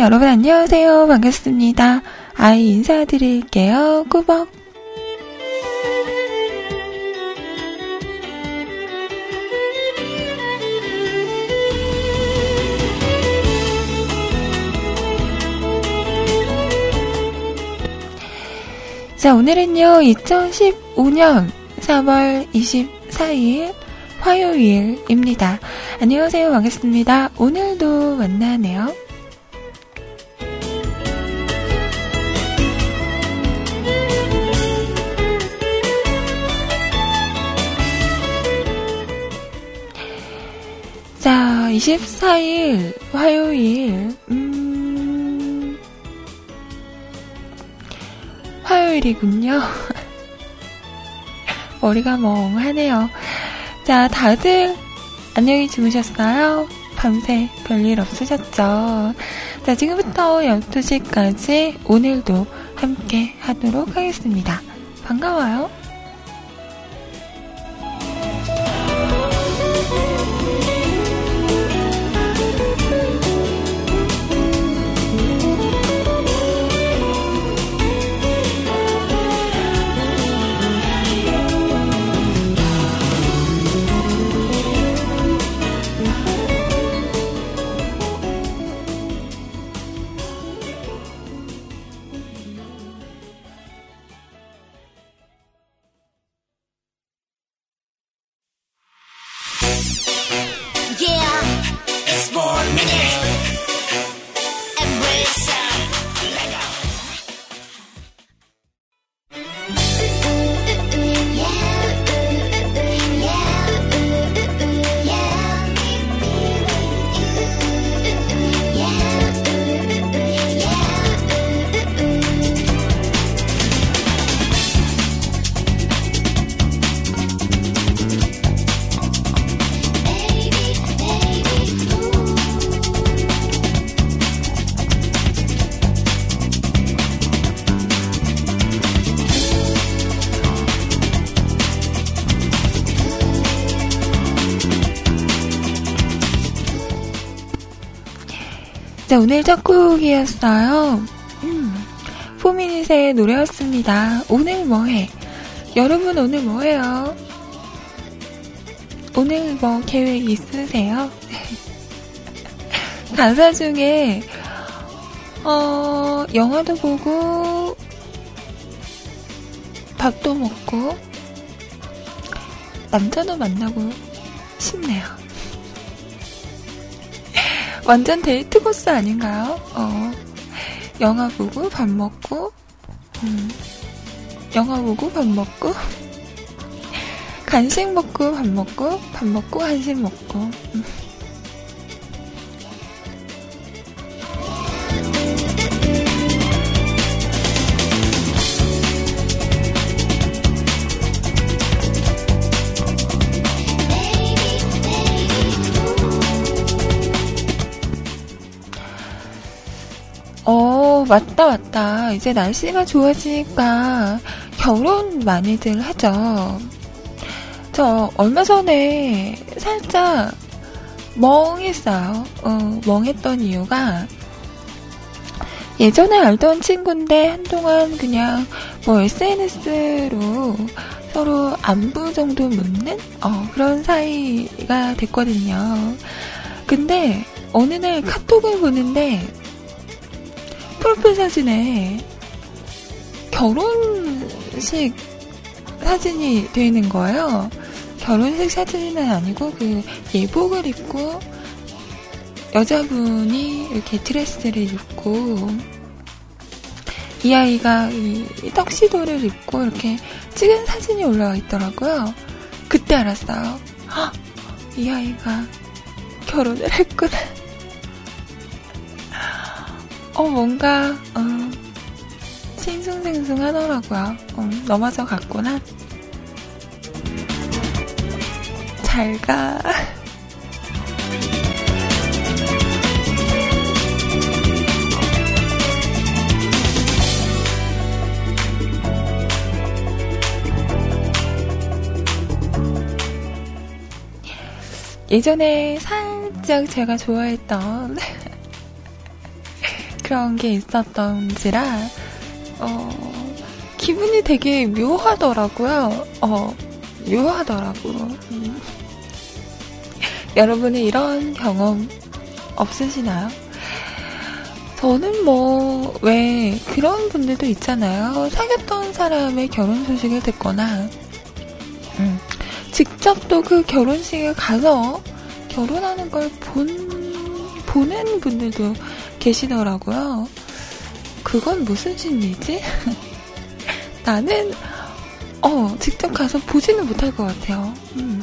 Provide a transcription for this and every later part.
여러분 안녕하세요. 반갑습니다. 아이 인사드릴게요. 꾸벅. 자, 오늘은요, 2015년 3월 24일 화요일입니다. 안녕하세요. 반갑습니다. 오늘도 만나네요. 24일 화요일, 음, 화요일이군요. 머리가 멍하네요. 자, 다들 안녕히 주무셨어요? 밤새 별일 없으셨죠? 자, 지금부터 12시까지 오늘도 함께 하도록 하겠습니다. 반가워요. 오늘 첫 곡이었어요. 음, 포미닛의 노래였습니다. 오늘 뭐해? 여러분 오늘 뭐해요? 오늘 뭐 계획 있으세요? 가사 중에 어, 영화도 보고 밥도 먹고 남자도 만나고 완전 데이트 코스 아닌가요? 어, 영화 보고 밥 먹고, 음, 영화 보고 밥 먹고, 간식 먹고 밥 먹고, 밥 먹고 간식 먹고. 음. 어, 맞다, 맞다. 이제 날씨가 좋아지니까 결혼 많이들 하죠. 저 얼마 전에 살짝 멍했어요. 어, 멍했던 이유가 예전에 알던 친구인데 한동안 그냥 뭐 SNS로 서로 안부 정도 묻는 어, 그런 사이가 됐거든요. 근데 어느 날 카톡을 보는데 프로필 사진에 결혼식 사진이 되어 있는 거예요. 결혼식 사진은 아니고 그 예복을 입고 여자분이 이렇게 드레스를 입고 이 아이가 이 턱시도를 입고 이렇게 찍은 사진이 올라와 있더라고요. 그때 알았어요. 헉, 이 아이가 결혼을 했구나. 어, 뭔가, 어, 싱숭생숭 하더라고요. 어, 넘어져 갔구나. 잘 가. 예전에 살짝 제가 좋아했던 그런 게 있었던지라, 어, 기분이 되게 묘하더라고요. 어, 묘하더라고. 음. 여러분은 이런 경험 없으시나요? 저는 뭐, 왜, 그런 분들도 있잖아요. 사귀었던 사람의 결혼 소식을 듣거나, 음, 직접 또 그 결혼식에 가서 결혼하는 걸 본, 보는 분들도 계시더라고요. 그건 무슨 심리지? 나는, 어, 직접 가서 보지는 못할 것 같아요. 음.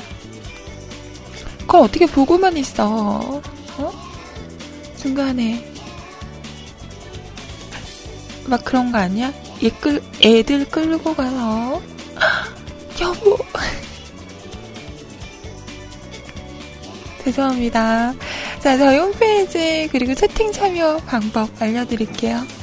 그걸 어떻게 보고만 있어? 어? 중간에 막 그런 거 아니야? 애들 끌고 가서 여보 죄송합니다. 자, 저희 홈페이지 그리고 채팅 참여 방법 알려드릴게요.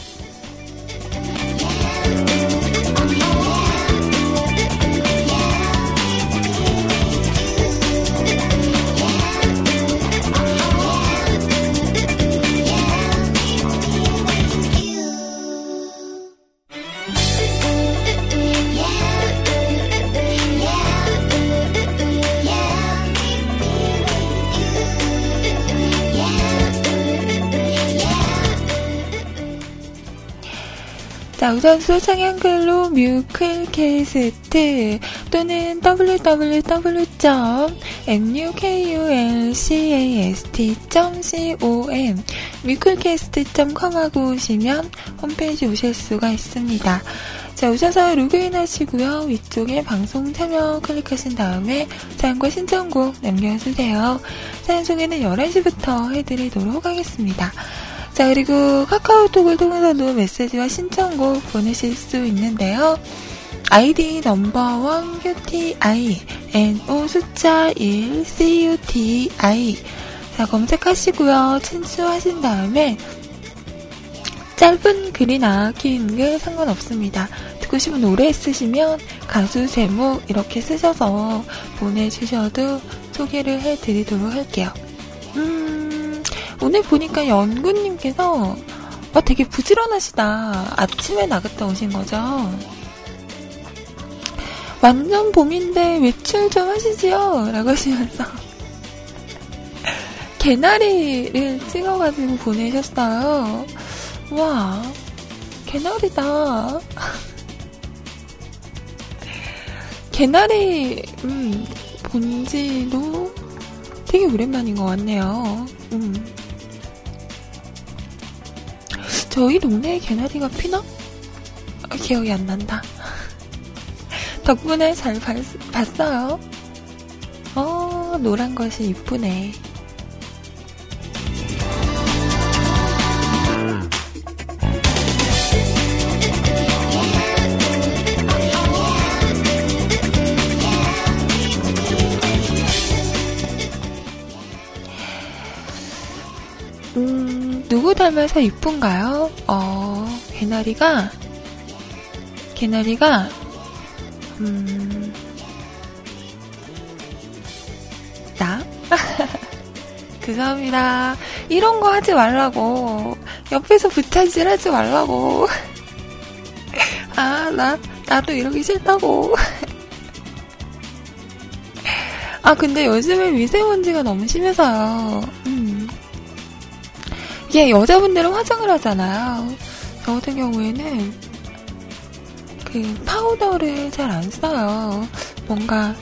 우선 소장 한글로 뮤클캐스트 또는 www.mukulcast.com 뮤클캐스트.com 하고 오시면 홈페이지 오실 수가 있습니다. 자, 오셔서 로그인 하시고요. 위쪽에 방송 참여 클릭하신 다음에 사연과 신청곡 남겨주세요. 사연 소개는 11시부터 해드리도록 하겠습니다. 자, 그리고 카카오톡을 통해서도 메시지와 신청곡 보내실 수 있는데요. 아이디 넘버원 QTI, NO 숫자 1, CUTI. 자, 검색하시고요. 친추하신 다음에 짧은 글이나 긴 글 상관없습니다. 듣고 싶은 노래 쓰시면 가수 제목 이렇게 쓰셔서 보내주셔도 소개를 해드리도록 할게요. 음, 오늘 보니까 연구님께서 어, 되게 부지런하시다. 아침에 나갔다 오신 거죠? 완전 봄인데 외출 좀 하시지요? 라고 하시면서 개나리를 찍어가지고 보내셨어요. 와, 개나리다. 개나리, 음, 본지도 되게 오랜만인 것 같네요. 음. 저희 동네에 개나리가 피나? 아, 기억이 안 난다. 덕분에 잘 봤, 봤어요. 어, 노란 것이 이쁘네. 누구 닮아서 이쁜가요? 어, 개나리가, 개나리가, 음, 나? 죄송합니다. 이런 거 하지 말라고. 옆에서 부타질 하지 말라고. 아, 나, 나도 이러기 싫다고. 아, 근데 요즘에 미세먼지가 너무 심해서요. 음. 이게 여자분들은 화장을 하잖아요. 저 같은 경우에는 그 파우더를 잘 안 써요. 뭔가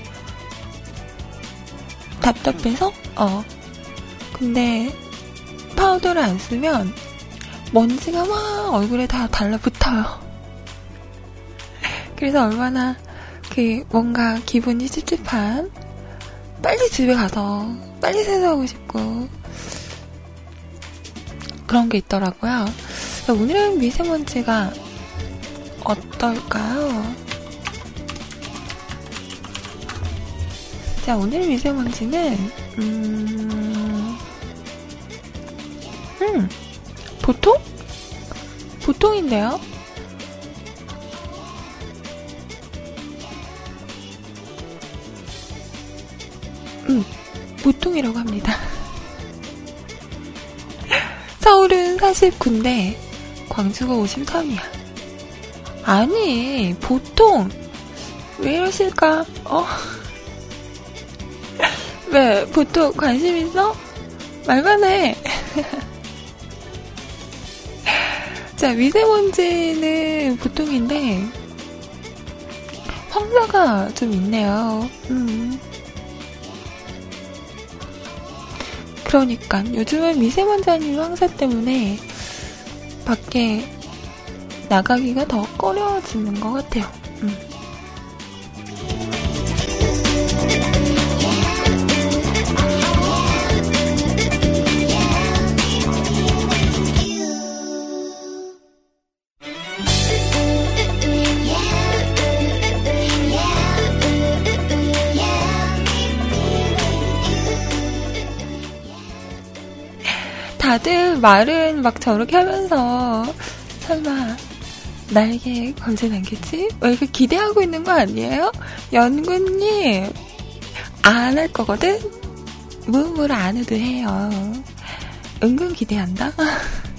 답답해서? 어. 근데 파우더를 안 쓰면 먼지가 막 얼굴에 다 달라붙어요. 그래서 얼마나 그 뭔가 기분이 찝찝한 빨리 집에 가서 빨리 세수하고 싶고 그런 게 있더라고요. 오늘은 미세먼지가 어떨까요? 자, 오늘 미세먼지는, 음, 음, 보통? 보통인데요? 음, 보통이라고 합니다. 서울은 49인데 광주가 53이야. 아니, 보통, 왜 이러실까? 어? 왜, 보통 관심 있어? 말만 해. 자, 미세먼지는 보통인데, 황사가 좀 있네요. 음. 그러니까 요즘은 미세먼지 아니면 황사 때문에 밖에 나가기가 더 꺼려지는 것 같아요. 음. 말은 막 저렇게 하면서 설마 나에게 검진 않겠지? 왜 이렇게 기대하고 있는 거 아니에요? 연구님 안 할 거거든? 무음으로 안 해도 해요. 은근 기대한다?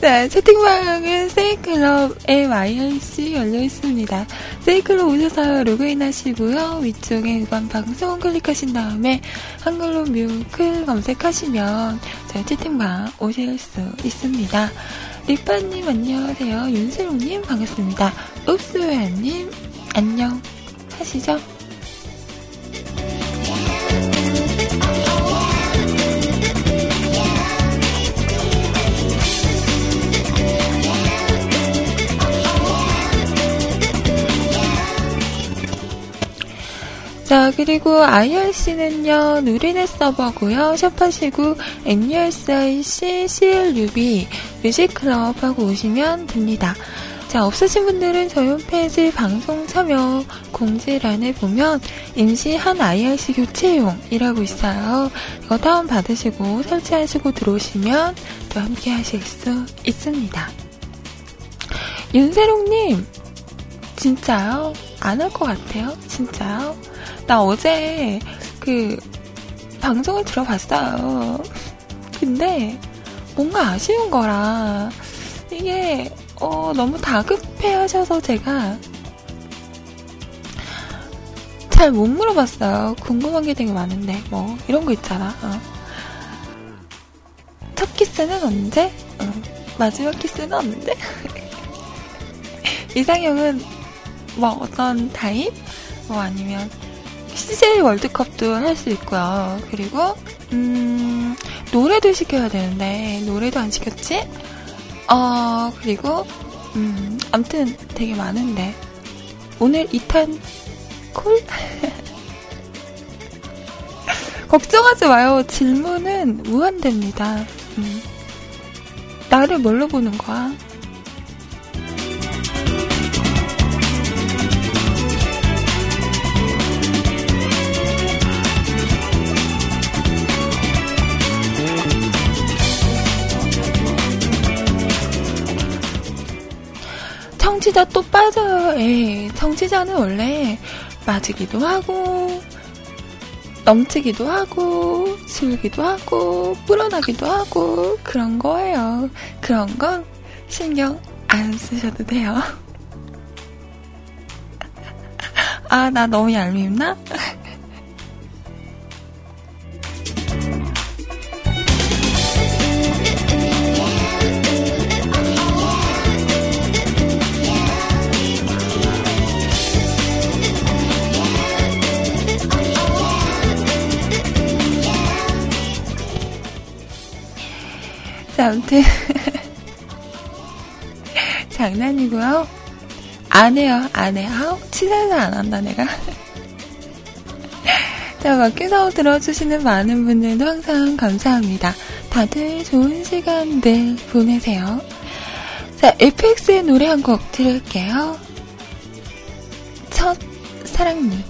네, 채팅방은 세이클럽의 YRC 열려 있습니다. 세이클럽 오셔서 로그인 하시고요. 위쪽에 이번 방송 클릭하신 다음에 한글로 뮤클 검색하시면 저희 채팅방 오실 수 있습니다. 리빠님 안녕하세요. 윤세롱님 반갑습니다. 읍스웨아님 안녕 하시죠? 자, 그리고 IRC는요, 누리넷 서버고요. 샵하시고 NUSIC CLUB 뮤직클럽 하고 오시면 됩니다. 자, 없으신 분들은 저희 홈페이지 방송 참여 공지란에 보면 임시 한 IRC 교체용이라고 있어요. 이거 다운받으시고 설치하시고 들어오시면 또 함께 하실 수 있습니다. 윤세롱님, 진짜요? 안 할 것 같아요? 진짜요? 나 어제 그 방송을 들어봤어요. 근데 뭔가 아쉬운 거라 이게 어, 너무 다급해 하셔서 제가 잘 못 물어봤어요. 궁금한 게 되게 많은데 뭐 이런 거 있잖아. 어. 첫 키스는 언제? 어. 마지막 키스는 언제? 이상형은 뭐 어떤 타입? 뭐 아니면 CJ 월드컵도 할 수 있고요. 그리고 음, 노래도 시켜야 되는데 노래도 안 시켰지? 어 그리고 음, 아무튼 되게 많은데 오늘 2탄 콜? 걱정하지 마요. 질문은 무한대입니다. 음. 나를 뭘로 보는 거야? 청취자 또 빠져요. 예, 청취자는 원래 빠지기도 하고, 넘치기도 하고, 줄기도 하고, 불어나기도 하고, 그런 거예요. 그런 건 신경 안 쓰셔도 돼요. 아, 나 너무 얄밉나? 아무튼. 장난이고요. 안 해요, 안 해. 아우, 치사해서 안 한다, 내가. 자, 밖에서 들어주시는 많은 분들도 항상 감사합니다. 다들 좋은 시간들 보내세요. 자, FX의 노래 한 곡 들을게요. 첫 사랑니.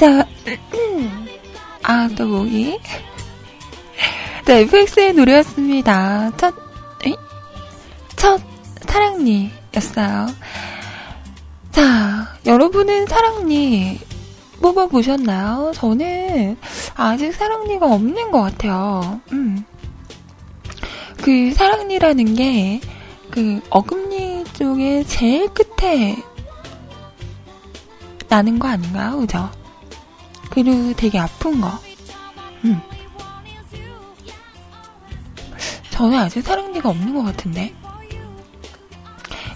자, 아, 또 뭐기? 네, FX의 노래였습니다. 첫, 에? 첫 사랑니였어요. 자, 여러분은 사랑니 뽑아보셨나요? 저는 아직 사랑니가 없는 것 같아요. 음. 그 사랑니라는 게, 그 어금니 쪽에 제일 끝에 나는 거 아닌가요? 그죠? 그리고 되게 아픈 거. 음. 저는 아직 사랑니가 없는 것 같은데.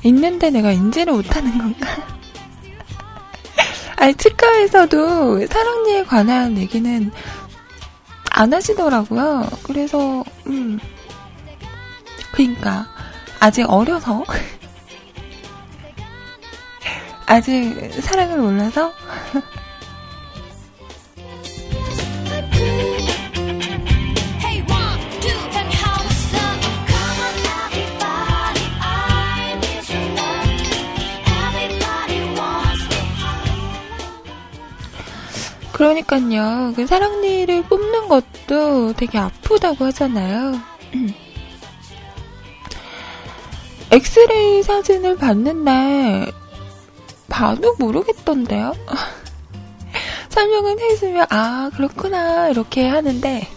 있는데 내가 인지를 못하는 건가? 아니, 치과에서도 사랑니에 관한 얘기는 안 하시더라고요. 그래서, 음. 그니까, 아직 어려서, 아직 사랑을 몰라서, 그러니까요. 그 사랑니를 뽑는 것도 되게 아프다고 하잖아요. 엑스레이 사진을 날 봐도 모르겠던데요. 설명은 해주면 아 그렇구나 이렇게 하는데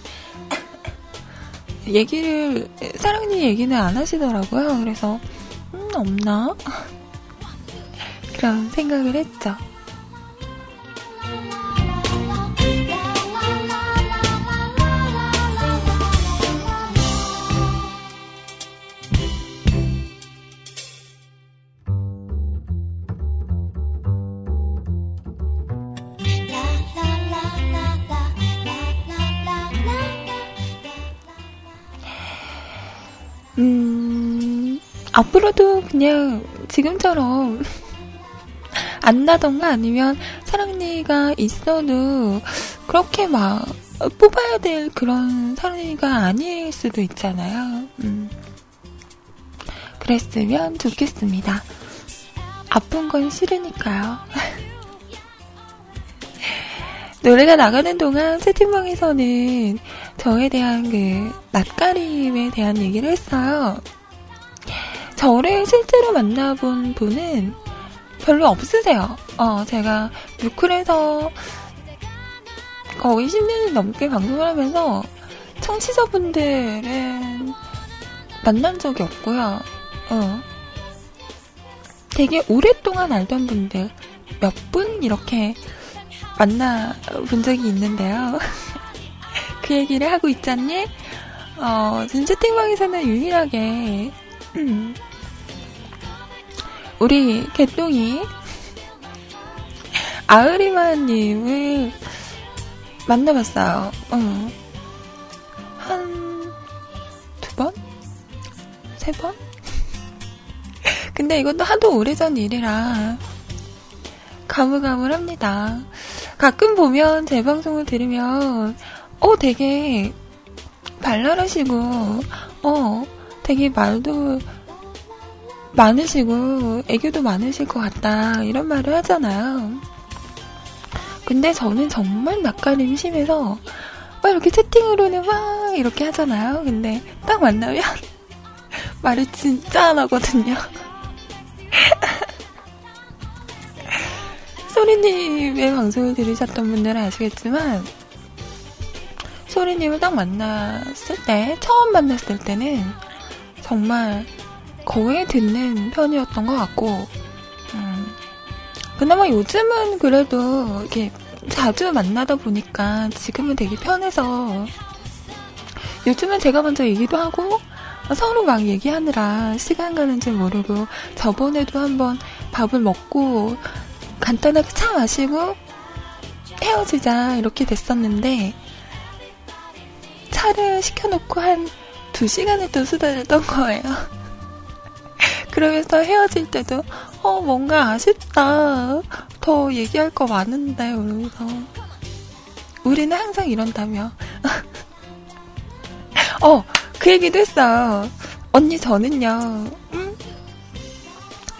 얘기를 사랑니 얘기는 안 하시더라고요. 그래서 음 없나 그런 생각을 했죠. 음, 앞으로도 그냥 지금처럼 안 나던가 아니면 사랑니가 있어도 그렇게 막 뽑아야 될 그런 사랑니가 아닐 수도 있잖아요. 음. 그랬으면 좋겠습니다. 아픈 건 싫으니까요. 노래가 나가는 동안 채팅방에서는 저에 대한 그 낯가림에 대한 얘기를 했어요. 저를 실제로 만나본 분은 별로 없으세요. 어, 제가 뮤클에서 거의 10년이 넘게 방송을 하면서 청취자분들은 만난 적이 없고요. 어. 되게 오랫동안 알던 분들 몇 분 이렇게 만나본 적이 있는데요. 그 얘기를 하고 있잖니? 어, 전 채팅방에서는 유일하게, 음, 우리 개똥이 아으리마님을 만나봤어요. 어. 한, 두 번? 세 번? 근데 이것도 하도 오래전 일이라 가물가물합니다. 가끔 보면 제 방송을 들으면 어 되게 발랄하시고 어 되게 말도 많으시고 애교도 많으실 것 같다 이런 말을 하잖아요. 근데 저는 정말 낯가림이 심해서 막 이렇게 채팅으로는 막 이렇게 하잖아요. 근데 딱 만나면 말을 진짜 안 하거든요. 소리님의 방송을 들으셨던 분들은 아시겠지만, 소리님을 딱 만났을 때, 처음 만났을 때는 정말 거의 듣는 편이었던 것 같고, 음, 그나마 요즘은 그래도 이렇게 자주 만나다 보니까 지금은 되게 편해서, 요즘은 제가 먼저 얘기도 하고, 서로 막 얘기하느라 시간 가는 줄 모르고, 저번에도 한번 밥을 먹고, 간단하게 차 마시고 헤어지자 이렇게 됐었는데 차를 시켜놓고 한 두 시간을 또 수다를 떤 거예요. 그러면서 헤어질 때도 어 뭔가 아쉽다. 더 얘기할 거 많은데 그러면서 우리는 항상 이런다며. 어 그 얘기도 했어요. 언니 저는요. 음?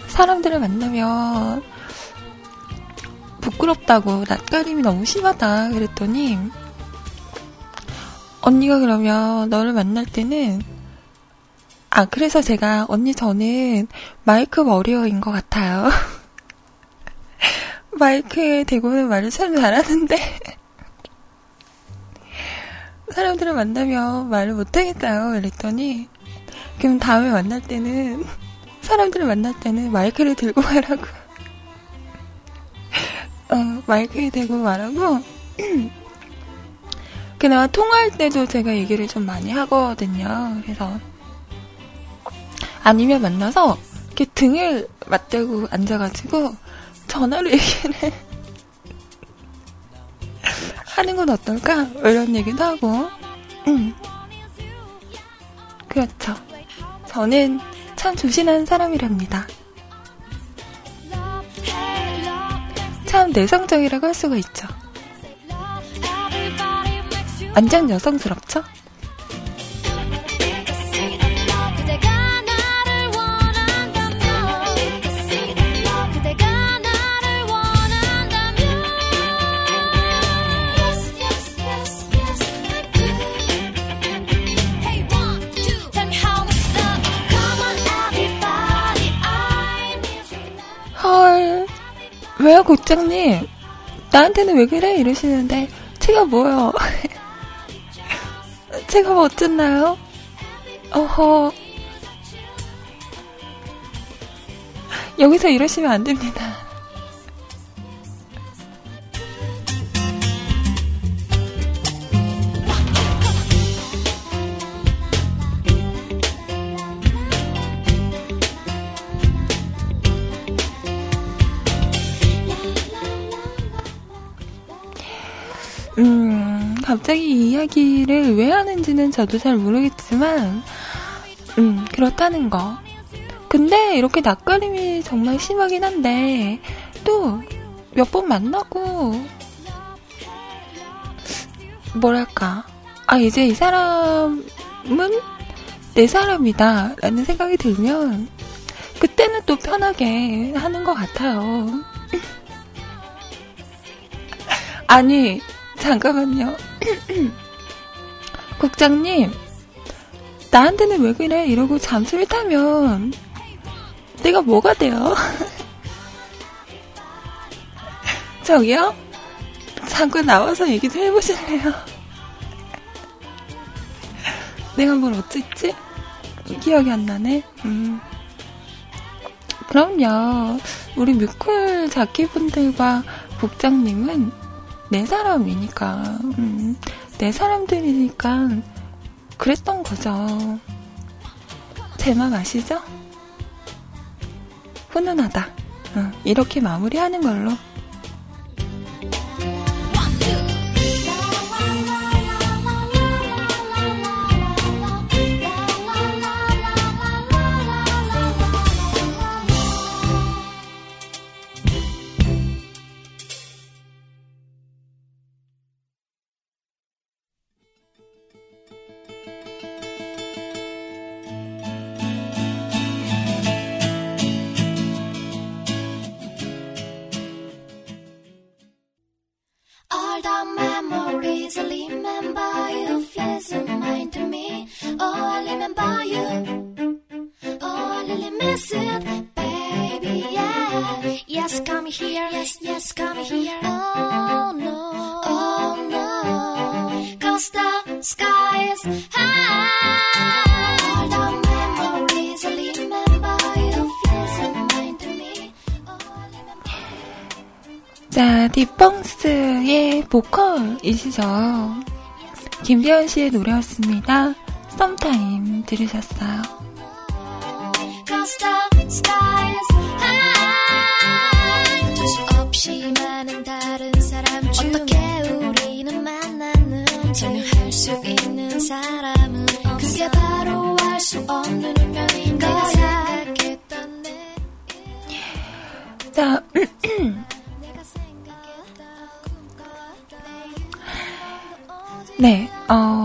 사람들을 만나면 부끄럽다고 낯가림이 너무 심하다 그랬더니 언니가 그러면 너를 만날 때는 아 그래서 제가 언니 저는 마이크 머리어인 것 같아요. 마이크에 대고는 말을 참 잘하는데 사람들을 만나면 말을 못하겠어요. 이랬더니 그럼 다음에 만날 때는 사람들을 만날 때는 마이크를 들고 말하고 어, 마이크에 대고 말하고 그나마 통화할 때도 제가 얘기를 좀 많이 하거든요. 그래서 아니면 만나서 이렇게 등을 맞대고 앉아가지고 전화로 얘기를 하는 건 어떨까? 이런 얘기도 하고, 음. 그렇죠. 저는 참 조신한 사람이랍니다. 참 내성적이라고 할 수가 있죠. 완전 여성스럽죠? 헐, 왜요, 국장님? 나한테는 왜 그래? 이러시는데, 제가 뭐요? 제가 뭐 어쨌나요? 어허. 여기서 이러시면 안 됩니다. 갑자기 이 이야기를 왜 하는지는 저도 잘 모르겠지만, 음, 그렇다는 거. 근데 이렇게 낯가림이 정말 심하긴 한데, 또 몇 번 만나고, 뭐랄까. 아, 이제 이 사람은 내 사람이다. 라는 생각이 들면, 그때는 또 편하게 하는 것 같아요. 아니, 잠깐만요. 국장님, 나한테는 왜 그래? 이러고 잠수를 타면 내가 뭐가 돼요? 저기요? 잠깐 나와서 얘기 좀 해보실래요? 내가 뭘 어쨌지? 기억이 안 나네. 음. 그럼요. 우리 뮤클 자키분들과 국장님은 내 사람이니까, 음, 내 사람들이니까 그랬던 거죠. 제 맘 아시죠? 훈훈하다. 어, 이렇게 마무리하는 걸로. 자, 딥펑스의 보컬이시죠. 김대현 씨의 노래였습니다. 썸타임 들으셨어요. 네,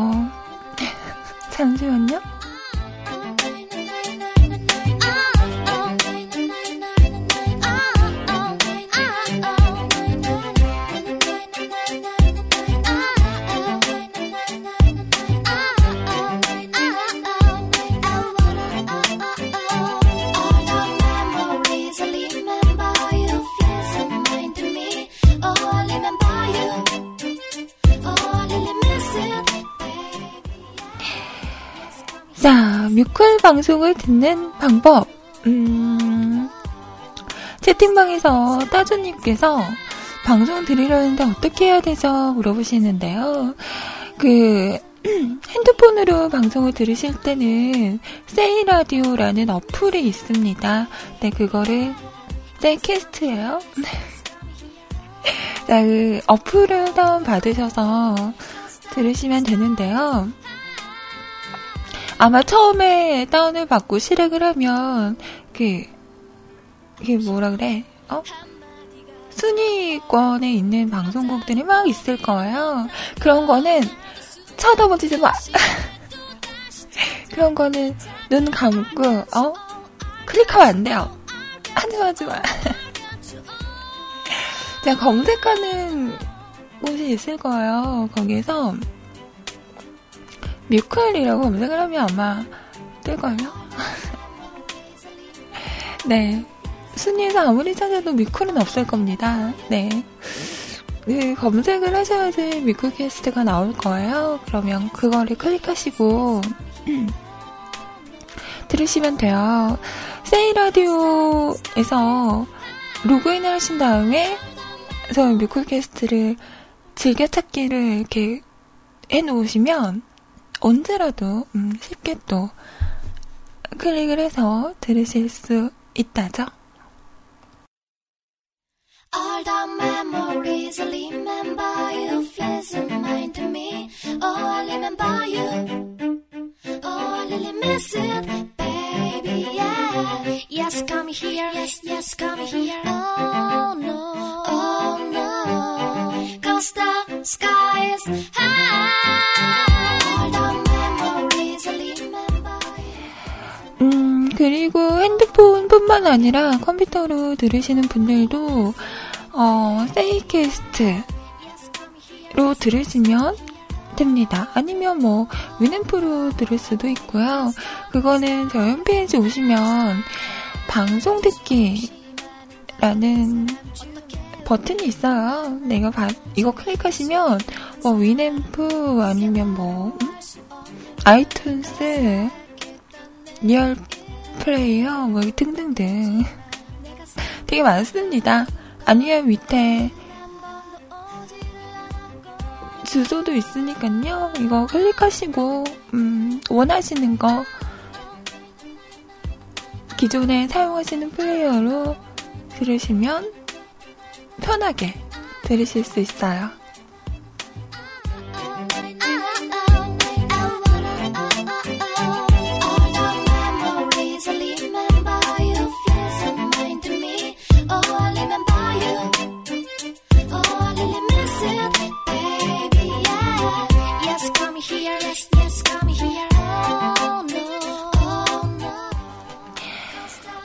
방송을 듣는 방법. 음, 채팅방에서 따주님께서 방송 들으려는데 어떻게 해야 되죠? 물어보시는데요. 그, 핸드폰으로 방송을 들으실 때는 세이라디오라는 어플이 있습니다. 네, 그거를 세이캐스트예요. 자, 그 어플을 다운 받으셔서 들으시면 되는데요. 아마 처음에 다운을 받고 실행을 하면 그 이게 뭐라 그래? 어? 순위권에 있는 방송국들이 막 있을 거예요. 그런 거는 쳐다보지 마. 그런 거는 눈 감고 어 클릭하면 안 돼요. 하지 마, 하지 마. 제가 검색하는 곳이 있을 거예요. 거기에서 뮤클이라고 검색을 하면 아마 뜰걸요? 네. 순위에서 아무리 찾아도 뮤클은 없을 겁니다. 네. 그 검색을 하셔야지 뮤클캐스트가 나올 거예요. 그러면 그거를 클릭하시고 들으시면 돼요. 세이라디오에서 로그인을 하신 다음에 그래서 뮤클캐스트를 즐겨찾기를 이렇게 해놓으시면 언제라도 음, 쉽게 또 클릭을 해서 들으실 수 있다죠. All the memories I remember you in mind to me. Oh, I remember you. Oh, I really miss it, baby. Yeah. Yes, come here. Yes, yes, come here. Oh no. Oh no. Cause the sky is high. 그리고 핸드폰뿐만 아니라 컴퓨터로 들으시는 분들도, 어, 세이캐스트로 들으시면 됩니다. 아니면 뭐, Winamp로 들을 수도 있고요. 그거는 저희 홈페이지 오시면, 방송 듣기라는 버튼이 있어요. 네, 이거 바, 이거 클릭하시면, 뭐, Winamp 아니면 뭐, 음? iTunes, Real Player 뭐 등등등 되게 많습니다. 아니면 밑에 주소도 있으니까요. 이거 클릭하시고 음, 원하시는 거 기존에 사용하시는 플레이어로 들으시면 편하게 들으실 수 있어요.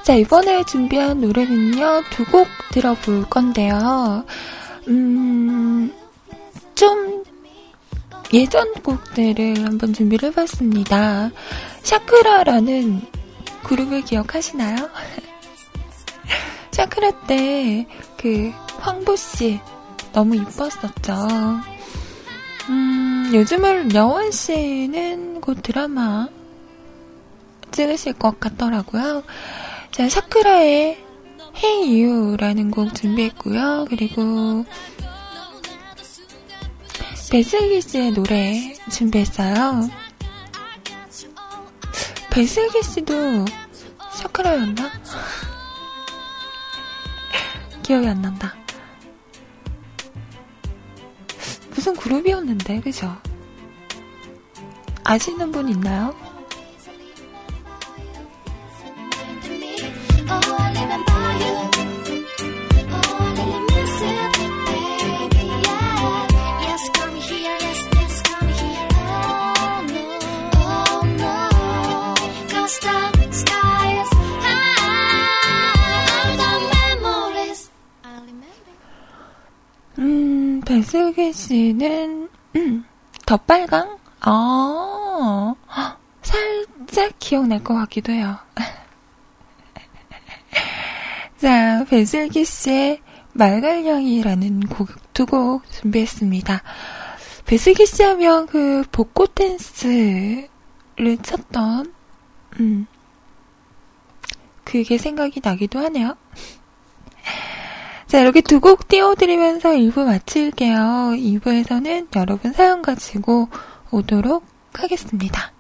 자, 이번에 준비한 노래는요, 두 곡 들어볼 건데요. 음, 좀, 예전 곡들을 한번 준비를 해봤습니다. 샤크라라는 그룹을 기억하시나요? 샤크라 때, 그, 황보씨, 너무 이뻤었죠. 음, 요즘은 여원 씨는 곧 드라마 찍으실 것 같더라고요. 자, 샤크라의 Hey You라는 곡 준비했고요. 그리고 베슬기 씨의 노래 준비했어요. 베슬기 씨도 샤크라였나? 기억이 안 난다. 무슨 그룹이었는데, 그죠? 아시는 분 있나요? 배슬기 씨는, 음, 덧발강? 아, 헉, 살짝 기억날 것 같기도 해요. 자, 배슬기 씨의 말갈량이라는 곡, 두 곡 준비했습니다. 배슬기 씨 하면 그 복고 댄스를 쳤던, 음. 그게 생각이 나기도 하네요. 자, 이렇게 두 곡 띄워드리면서 1부 마칠게요. 2부에서는 여러분 사연 가지고 오도록 하겠습니다.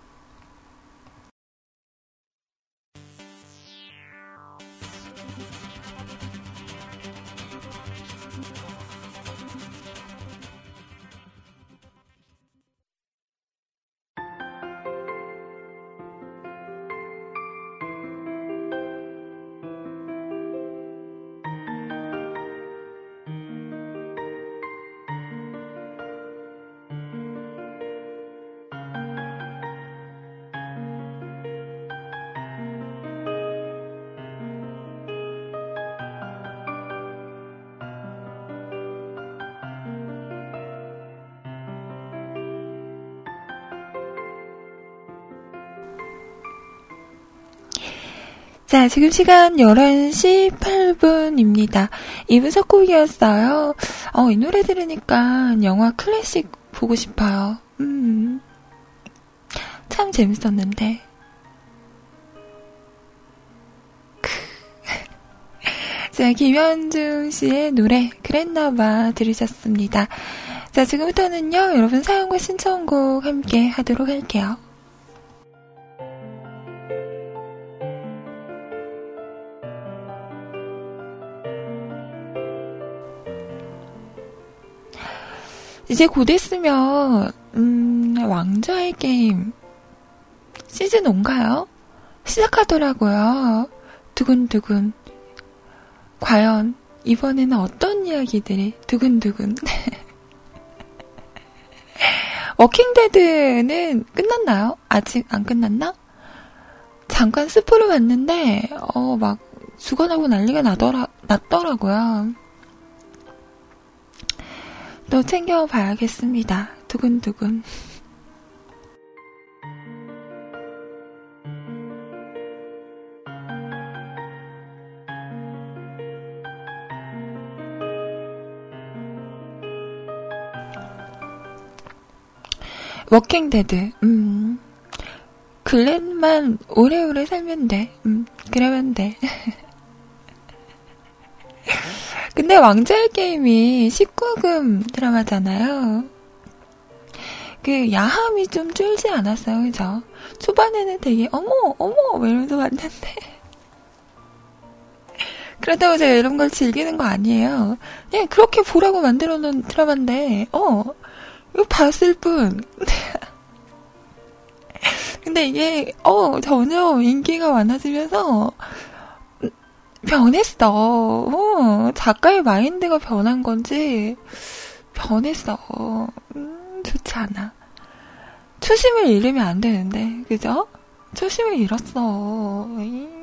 자, 지금 시간 11시 8분입니다. 2부 첫 곡이었어요. 어, 이 노래 들으니까 영화 클래식 보고 싶어요. 음. 참 재밌었는데. 자, 김현중 씨의 노래, 그랬나봐 들으셨습니다. 자, 지금부터는요, 여러분 사연과 신청곡 함께 하도록 할게요. 이제 곧 있으면, 음, 왕좌의 게임, 시즌 5인가요? 시작하더라고요. 두근두근. 과연, 이번에는 어떤 이야기들이 두근두근. 워킹데드는 끝났나요? 아직 안 끝났나? 잠깐 스포를 봤는데, 어, 막, 죽어나고 난리가 나더라, 났더라고요. 또 챙겨봐야겠습니다. 두근두근. 워킹데드, 음. 글렌만 오래오래 살면 돼. 음, 그러면 돼. 근데 왕자의 게임이 19금 드라마잖아요. 그 야함이 좀 쫄지 않았어요, 그죠? 초반에는 되게 어머 어머 이러면서 봤는데 그렇다고 제가 이런 걸 즐기는 거 아니에요. 그냥 그렇게 보라고 만들어 놓은 드라마인데 어 이거 봤을 뿐. 근데 이게 어 전혀 인기가 많아지면서 변했어. 어, 작가의 마인드가 변한 건지 변했어. 음, 좋지 않아. 초심을 잃으면 안 되는데, 그죠? 초심을 잃었어. 음.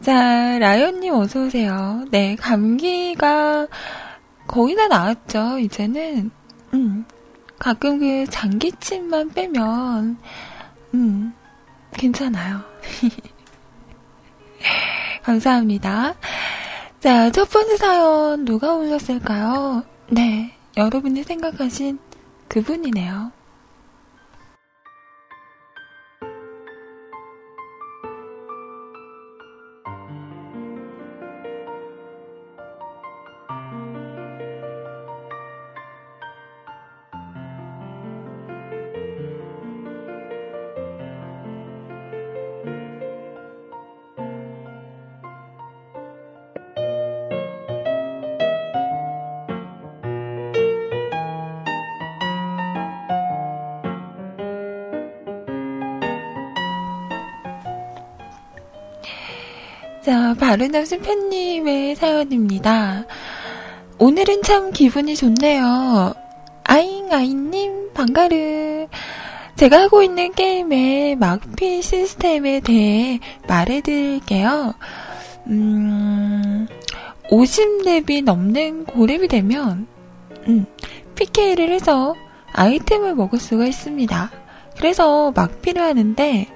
자, 라이언님 어서오세요. 네, 감기가 거의 다 나았죠, 이제는. 음, 가끔 그 장기침만 빼면, 음, 괜찮아요. 감사합니다. 자, 첫 번째 사연 누가 오셨을까요? 네, 여러분이 생각하신 그분이네요. 바른남신 팬님의 사연입니다. 오늘은 참 기분이 좋네요. 아잉, 아잉님, 반가르. 제가 하고 있는 게임의 막피 시스템에 대해 말해드릴게요. 음, 50렙이 넘는 고렙이 되면, 음, PK를 해서 아이템을 먹을 수가 있습니다. 그래서 막피를 하는데,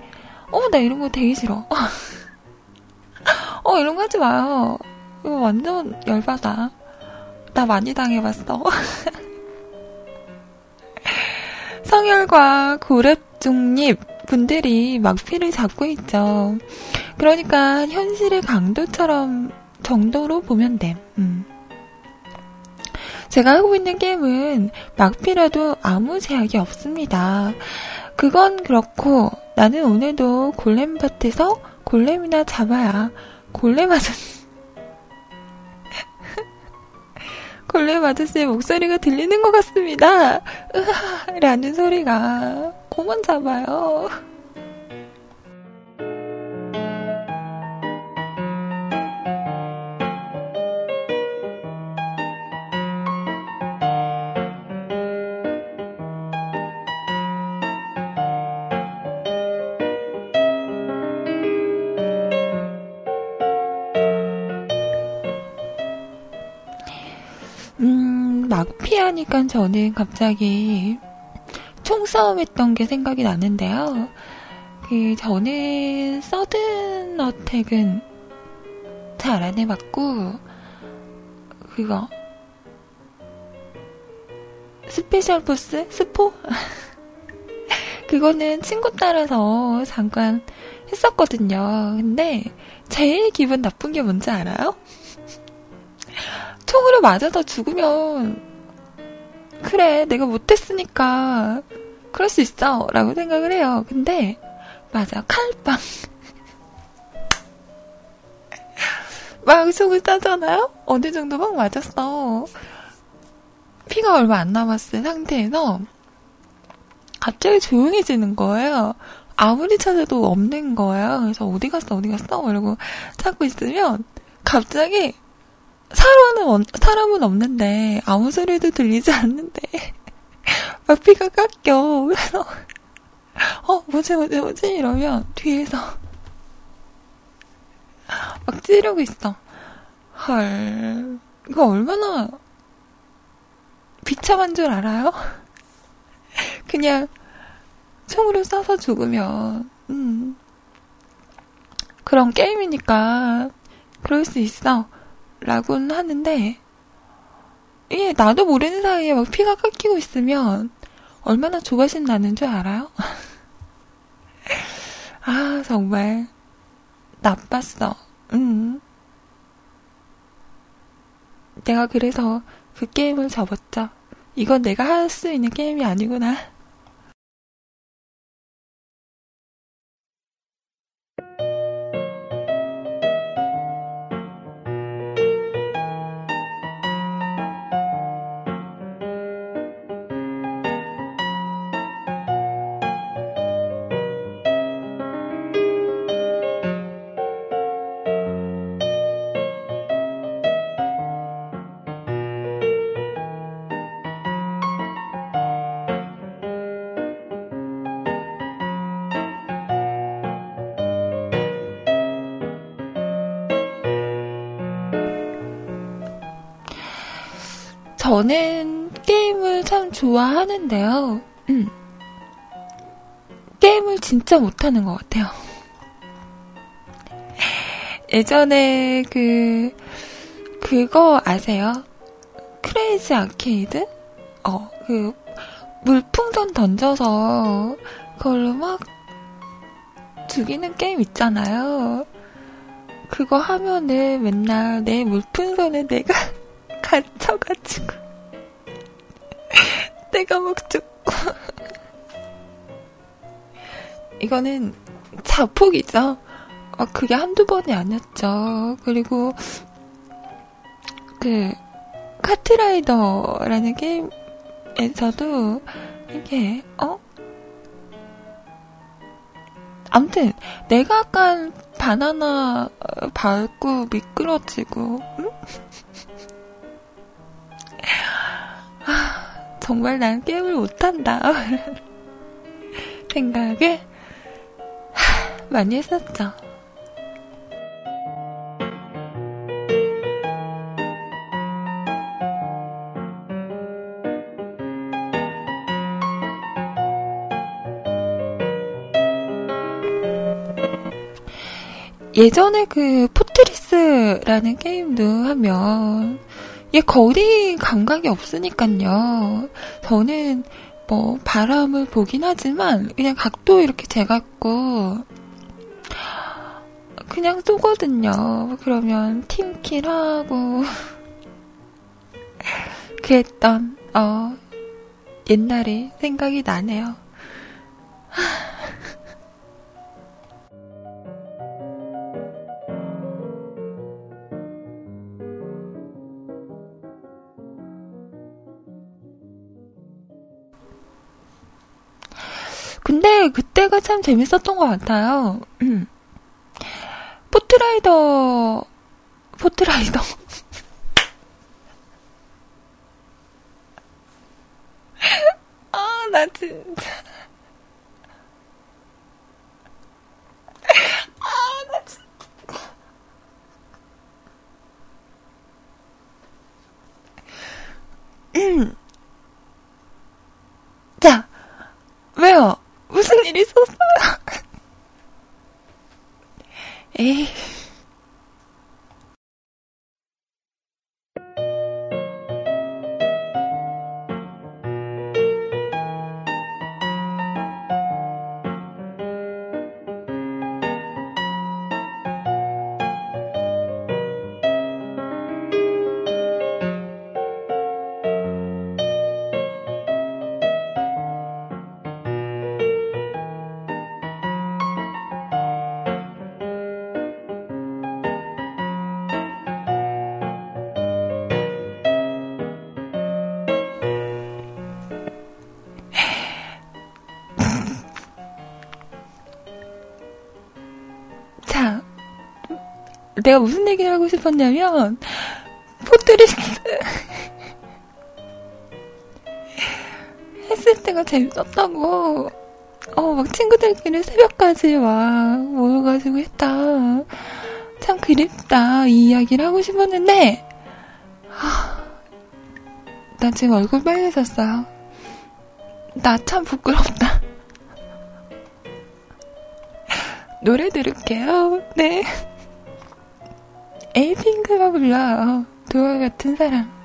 어, 나 이런 거 되게 싫어. 어, 이런 거 하지 마요. 이거 완전 열받아. 나 많이 당해봤어. 성혈과 고렙 중립 분들이 막피를 잡고 있죠. 그러니까 현실의 강도처럼 정도로 보면 돼. 음. 제가 하고 있는 게임은 막피라도 아무 제약이 없습니다. 그건 그렇고 나는 오늘도 골렘 밭에서 골렘이나 잡아야 골렘 아저씨 골렘 아저씨의 목소리가 들리는 것 같습니다. 으하 라는 소리가 고만 잡아요. 하니까 저는 갑자기 총싸움 했던 게 생각이 나는데요. 그, 저는 Sudden Attack은 잘 안 해봤고, 그거, Special Force? 스포? 그거는 친구 따라서 잠깐 했었거든요. 근데 제일 기분 나쁜 게 뭔지 알아요? 총으로 맞아서 죽으면 그래, 내가 못했으니까 그럴 수 있어. 라고 생각을 해요. 근데, 맞아, 칼빵. 막 속을 싸잖아요? 어느 정도 막 맞았어. 피가 얼마 안 남았을 상태에서 갑자기 조용해지는 거예요. 아무리 찾아도 없는 거예요. 그래서 어디 갔어, 어디 갔어? 이러고 찾고 있으면 갑자기 사람은, 사람은 없는데, 아무 소리도 들리지 않는데, 막 피가 깎여. 그래서, 어, 뭐지, 뭐지, 뭐지? 이러면, 뒤에서, 막 찌르고 있어. 헐, 이거 얼마나 비참한 줄 알아요? 그냥, 총으로 쏴서 죽으면, 음. 그런 게임이니까, 그럴 수 있어. 라고는 하는데, 예, 나도 모르는 사이에 막 피가 깎이고 있으면 얼마나 조바심 나는 줄 알아요? 아, 정말. 나빴어. 음. 내가 그래서 그 게임을 접었죠. 이건 내가 할 수 있는 게임이 아니구나. 저는 게임을 참 좋아하는데요. 음. 게임을 진짜 못하는 것 같아요. 예전에 그, 그거 아세요? 크레이지 아케이드? 어, 그, 물풍선 던져서 그걸로 막 죽이는 게임 있잖아요. 그거 하면은 맨날 내 물풍선에 내가 갇혀가지고 내가 막 죽고. 이거는 자폭이죠. 어, 그게 한두 번이 아니었죠. 그리고, 그, 카트라이더라는 게임에서도, 이게, 어? 암튼, 내가 약간 바나나 밟고 미끄러지고, 응? 정말 난 게임을 못한다. 생각을 많이 했었죠. 예전에 그 포트리스라는 게임도 하면 얘 거리 감각이 없으니까요. 저는 뭐 바람을 보긴 하지만 그냥 각도 이렇게 재갖고 그냥 쏘거든요. 그러면 팀킬하고 그랬던 어 옛날이 생각이 나네요. 근데 그때가 참 재밌었던 것 같아요. 포트라이더, 포트라이더. 아, 나 진짜. 아, 나 진짜. 음. 자, 왜요? 무슨 일이 있었어요? 에이. 내가 무슨 얘기를 하고 싶었냐면, 포트리스 했을 때가 재밌었다고. 어, 막 친구들끼리 새벽까지 막 모여가지고 했다. 참 그립다. 이 이야기를 하고 싶었는데, 하, 나 지금 얼굴 빨개졌어요. 나 참 부끄럽다. 노래 들을게요. 네. 에이핑크가 불러요. 도화 같은 사람.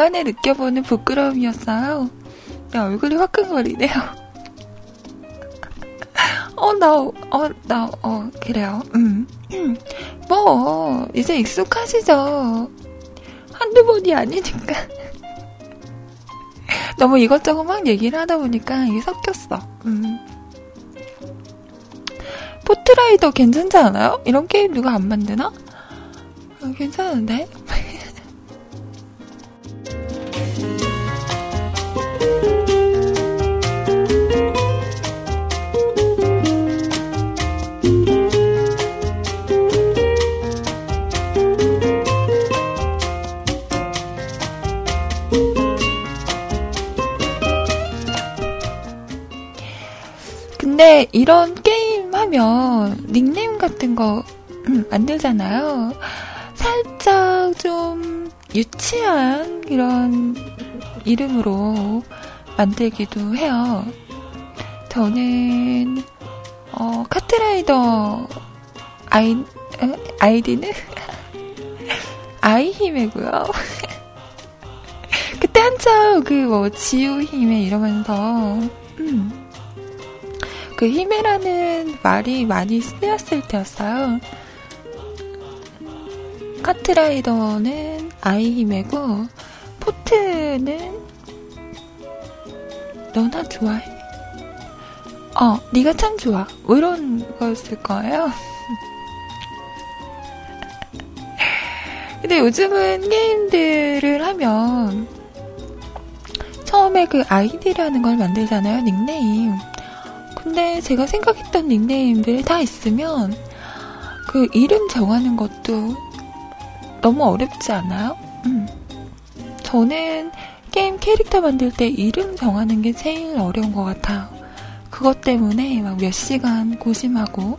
간만에 느껴보는 부끄러움이었어요. 내 얼굴이 화끈거리네요. 어, 나, 어, 나, 어, 그래요. 음. 뭐, 이제 익숙하시죠? 한두 번이 아니니까. 너무 이것저것 막 얘기를 하다 보니까 이게 섞였어. 음. 포트라이더 괜찮지 않아요? 이런 게임 누가 안 만드나? 어, 괜찮은데? 근데 이런 게임 하면 닉네임 같은 거 음, 만들잖아요. 살짝 좀 유치한 이런 이름으로 만들기도 해요. 저는 어, 카트라이더 아이 어? 아이디는 아이힘이고요. 그때 한참 그 뭐 지우힘에 이러면서 음. 그 히메라는 말이 많이 쓰였을 때였어요. 카트라이더는 아이 힘메고 포트는 너나 좋아해. 어, 네가 참 좋아. 뭐 이런 거였을 거예요. 근데 요즘은 게임들을 하면 처음에 그 아이디라는 걸 만들잖아요, 닉네임. 근데 제가 생각했던 닉네임들 다 있으면 그 이름 정하는 것도 너무 어렵지 않아요? 음. 저는 게임 캐릭터 만들 때 이름 정하는 게 제일 어려운 것 같아요. 그것 때문에 막 몇 시간 고심하고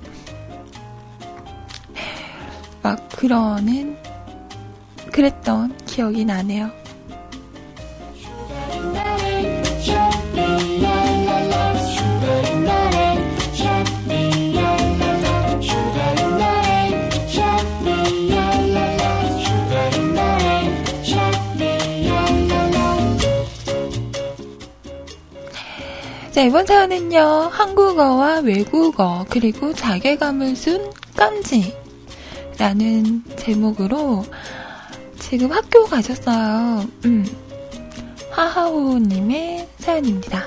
막 그러는 그랬던 기억이 나네요. 자, 이번 사연은요, 한국어와 외국어, 그리고 자괴감을 준 깜지. 라는 제목으로 지금 학교 가셨어요. 음. 하하호님의 사연입니다.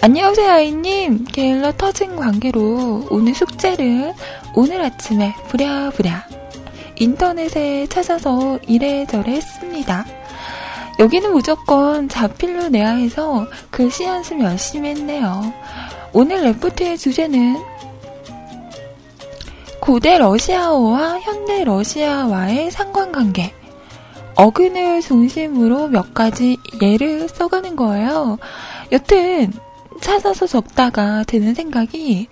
안녕하세요, 아이님. 게일러 터진 관계로 오늘 숙제를 오늘 아침에 부랴부랴 인터넷에 찾아서 이래저래 했습니다. 여기는 무조건 자필로 내야 해서 글씨 연습 열심히 했네요. 오늘 레포트의 주제는 고대 러시아어와 현대 러시아와의 상관관계. 어근을 중심으로 몇 가지 예를 써가는 거예요. 여튼 찾아서 적다가 드는 생각이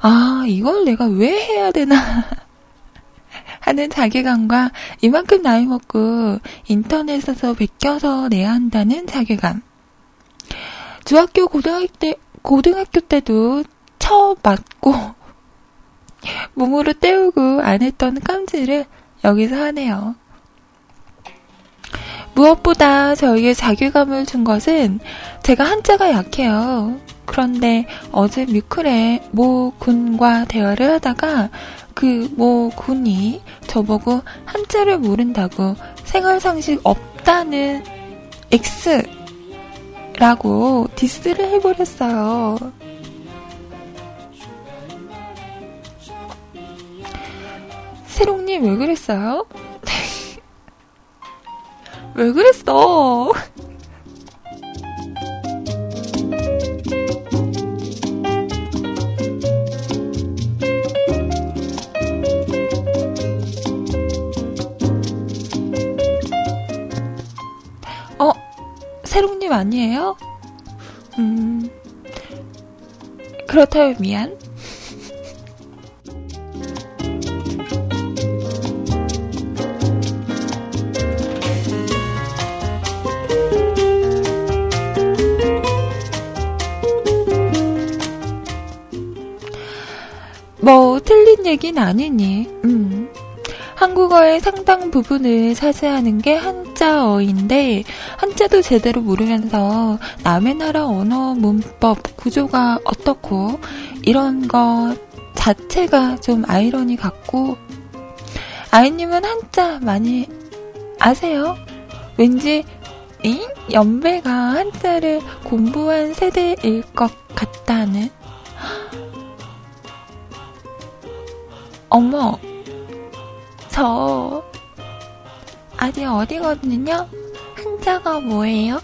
아 이걸 내가 왜 해야 되나 하는 자괴감과 이만큼 나이 먹고 인터넷에서 베껴서 내야 한다는 자괴감. 중학교 고등학교 때, 고등학교 때도 쳐 맞고 몸으로 때우고 안 했던 깜지를 여기서 하네요. 무엇보다 저에게 자괴감을 준 것은 제가 한자가 약해요. 그런데 어제 뮤클의 모 군과 대화를 하다가 그 뭐 군이 저보고 한자를 모른다고 생활상식 없다는 X라고 디스를 해버렸어요. 세롱님 왜 그랬어요? 왜 그랬어? 새롱님 아니에요? 음, 그렇다면 미안. 뭐, 틀린 얘기는 아니니, 음. 한국어의 상당 부분을 차지하는 게 한자어인데 한자도 제대로 모르면서 남의 나라 언어 문법 구조가 어떻고 이런 것 자체가 좀 아이러니 같고 아이님은 한자 많이 아세요? 왠지 이 연배가 한자를 공부한 세대일 것 같다는? 어머 저 아직 어디거든요? 한자가 뭐예요?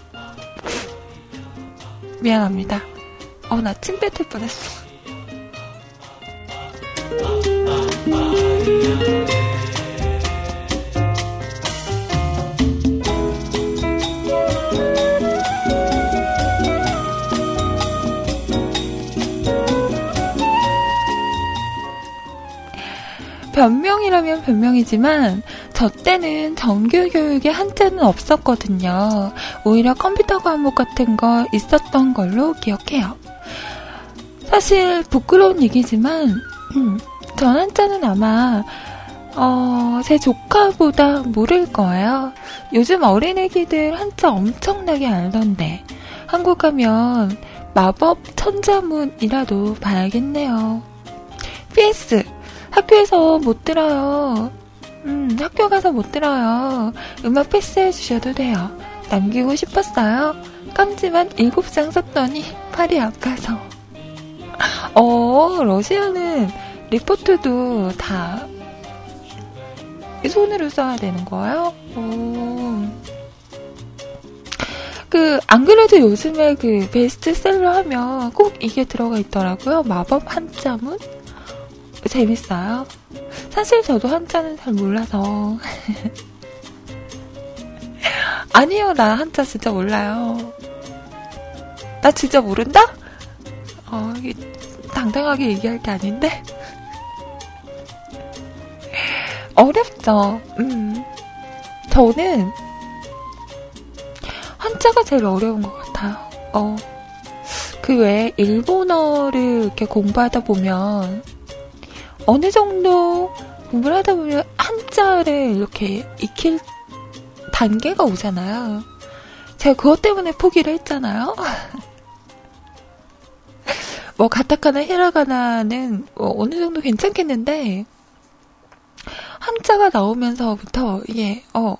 미안합니다. 어, 나 침 뱉을 뻔했어. 변명이라면 변명이지만 저 때는 정규 교육에 한자는 없었거든요. 오히려 컴퓨터 과목 같은 거 있었던 걸로 기억해요. 사실 부끄러운 얘기지만 음, 전 한자는 아마 어, 제 조카보다 모를 거예요. 요즘 어린애기들 한자 엄청나게 알던데 한국 가면 마법 천자문이라도 봐야겠네요. PS 학교에서 못 들어요. 음, 학교 가서 못 들어요. 음악 패스해 주셔도 돼요. 남기고 싶었어요. 깜지만 7장 썼더니 팔이 아파서. 어, 러시아는 리포트도 다 손으로 써야 되는 거예요? 오. 그, 안 그래도 요즘에 그 베스트셀러 하면 꼭 이게 들어가 있더라고요. 마법 한자문? 재밌어요. 사실 저도 한자는 잘 몰라서. 아니요, 나 한자 진짜 몰라요. 나 진짜 모른다? 어, 당당하게 얘기할 게 아닌데? 어렵죠. 음. 저는 한자가 제일 어려운 것 같아요. 어. 그 외에 일본어를 이렇게 공부하다 보면 어느 정도 공부를 하다 보면 한자를 이렇게 익힐 단계가 오잖아요. 제가 그것 때문에 포기를 했잖아요. 뭐 가타카나 히라가나는 뭐 어느 정도 괜찮겠는데 한자가 나오면서부터 이게 어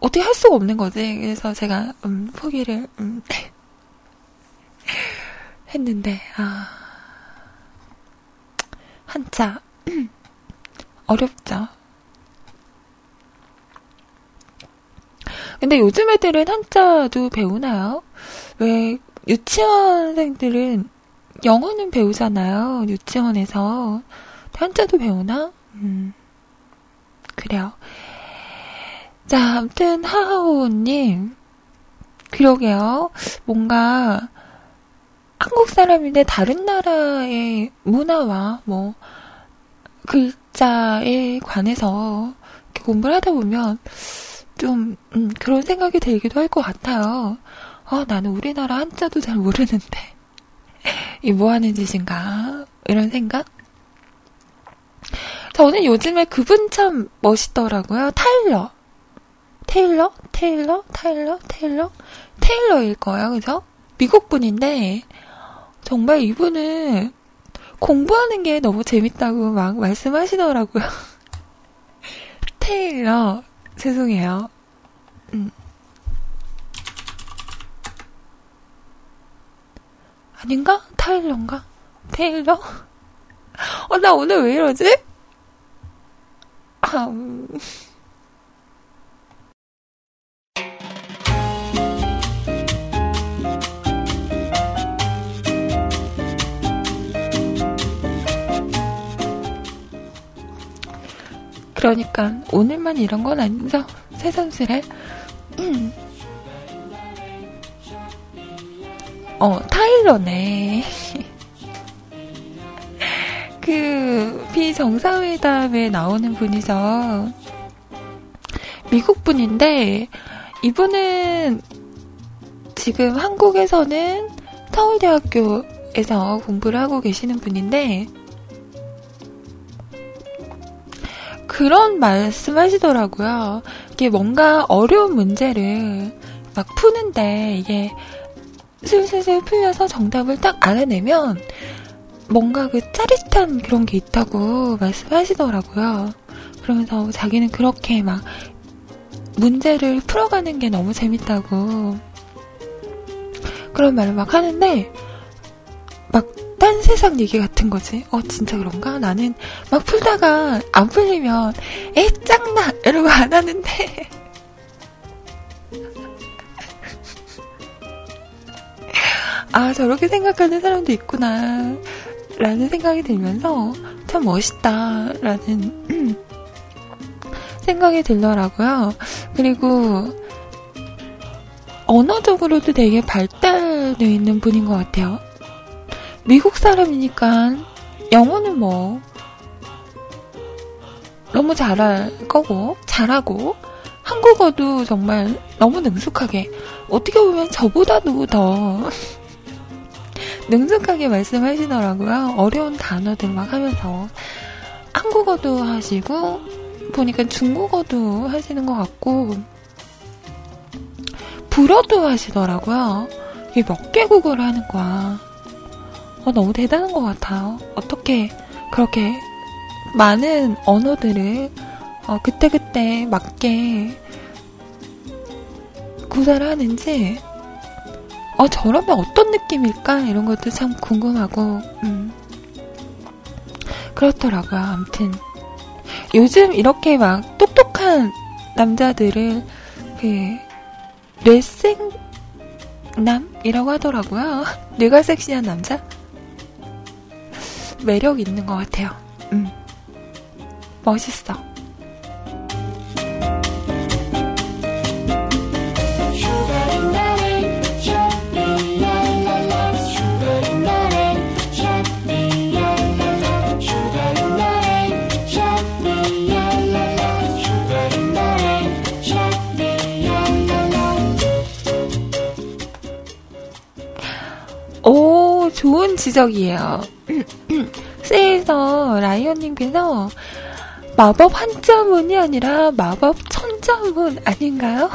어떻게 할 수가 없는 거지. 그래서 제가 음, 포기를 음, 했는데 아 한자 어렵죠. 근데 요즘 애들은 한자도 배우나요? 왜 유치원생들은 영어는 배우잖아요. 유치원에서 한자도 배우나? 음, 그래요. 자, 아무튼 하하오님, 그러게요. 뭔가 한국 사람인데 다른 나라의 문화와 뭐 글자에 관해서 공부를 하다 보면 좀 음, 그런 생각이 들기도 할 것 같아요. 아, 나는 우리나라 한자도 잘 모르는데 이 뭐 하는 짓인가 이런 생각? 저는 요즘에 그분 참 멋있더라고요. 타일러. 테일러? 테일러? 타일러? 테일러? 테일러일 거예요. 그죠? 미국 분인데, 정말 이분은 공부하는 게 너무 재밌다고 막 말씀하시더라고요. 테일러. 죄송해요. 음. 아닌가? 타일러인가? 테일러? 어, 나 오늘 왜 이러지? 아, 음. 그러니까 오늘만 이런 건 아니죠. 새삼스레. 음. 어, 타일러네. 그, 비정상회담에 나오는 분이죠. 미국 분인데, 이분은 지금 한국에서는 서울대학교에서 공부를 하고 계시는 분인데, 그런 말씀 하시더라고요. 이게 뭔가 어려운 문제를 막 푸는데 이게 슬슬슬 풀려서 정답을 딱 알아내면 뭔가 그 짜릿한 그런 게 있다고 말씀하시더라고요. 그러면서 자기는 그렇게 막 문제를 풀어가는 게 너무 재밌다고 그런 말을 막 하는데 막 딴 세상 얘기 같은 거지. 어, 진짜 그런가? 나는 막 풀다가 안 풀리면, 에, 짱나! 이러고 안 하는데. 아, 저렇게 생각하는 사람도 있구나. 라는 생각이 들면서 참 멋있다. 라는 생각이 들더라고요. 그리고 언어적으로도 되게 발달되어 있는 분인 것 같아요. 미국 사람이니까 영어는 뭐 너무 잘할 거고 잘하고 한국어도 정말 너무 능숙하게 어떻게 보면 저보다도 더 능숙하게 말씀하시더라고요. 어려운 단어들 막 하면서 한국어도 하시고 보니까 중국어도 하시는 것 같고 불어도 하시더라고요. 이게 몇 개국어를 하는 거야. 어, 너무 대단한 것 같아요. 어떻게 그렇게 많은 언어들을 어, 그때그때 맞게 구사를 하는지 어, 저러면 어떤 느낌일까? 이런 것도 참 궁금하고, 음. 그렇더라고요, 아무튼. 요즘 이렇게 막 똑똑한 남자들을 그 뇌생남이라고 하더라고요. 뇌가 섹시한 남자? 매력 있는 것 같아요. 음. 멋있어. 오, 좋은 지적이에요. 세에서 라이언님께서 마법 한자문이 아니라 마법 천자문 아닌가요?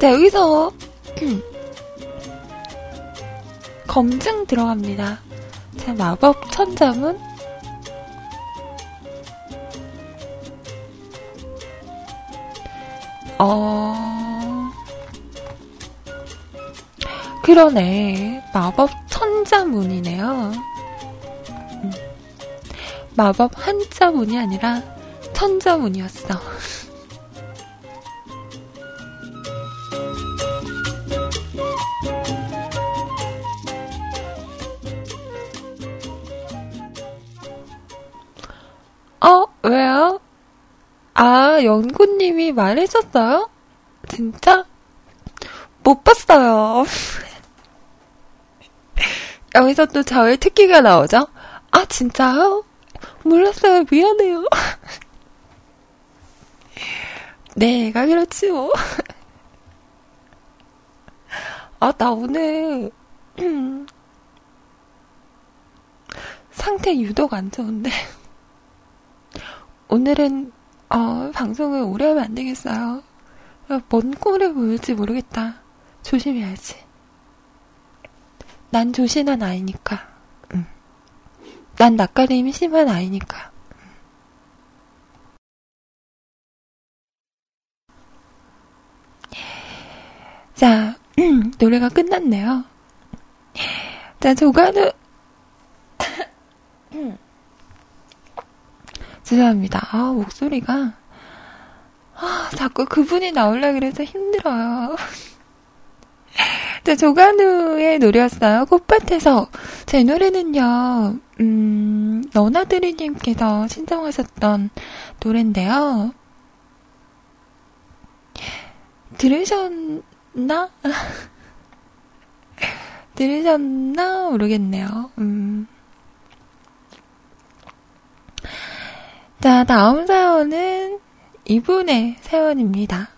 자, 여기서 검증 들어갑니다. 자, 마법 천자문. 어, 그러네. 마법 천자문이네요. 음. 마법 한자문이 아니라 천자문이었어. 어, 왜요? 아, 연구님이 말해줬어요? 진짜? 못 봤어요. 여기서 또 저의 특기가 나오죠? 아, 진짜요? 몰랐어요. 미안해요. 내가 그렇지 뭐. 아, 나 오늘 상태 유독 안 좋은데. 오늘은 어, 방송을 오래 하면 안 되겠어요. 뭔 꼴을 보일지 모르겠다. 조심해야지. 난 조신한 아이니까. 응. 난 낯가림이 심한 아이니까. 자, 노래가 끝났네요. 자, 조가는, 죄송합니다. 아, 목소리가, 아, 자꾸 그분이 나올라 그래서 힘들어요. 자, 조간우의 노래였어요. 꽃밭에서. 제 노래는요, 음, 너나드리님께서 신청하셨던 노래인데요. 들으셨나? 들으셨나? 모르겠네요. 음. 자, 다음 사연은 이분의 사연입니다.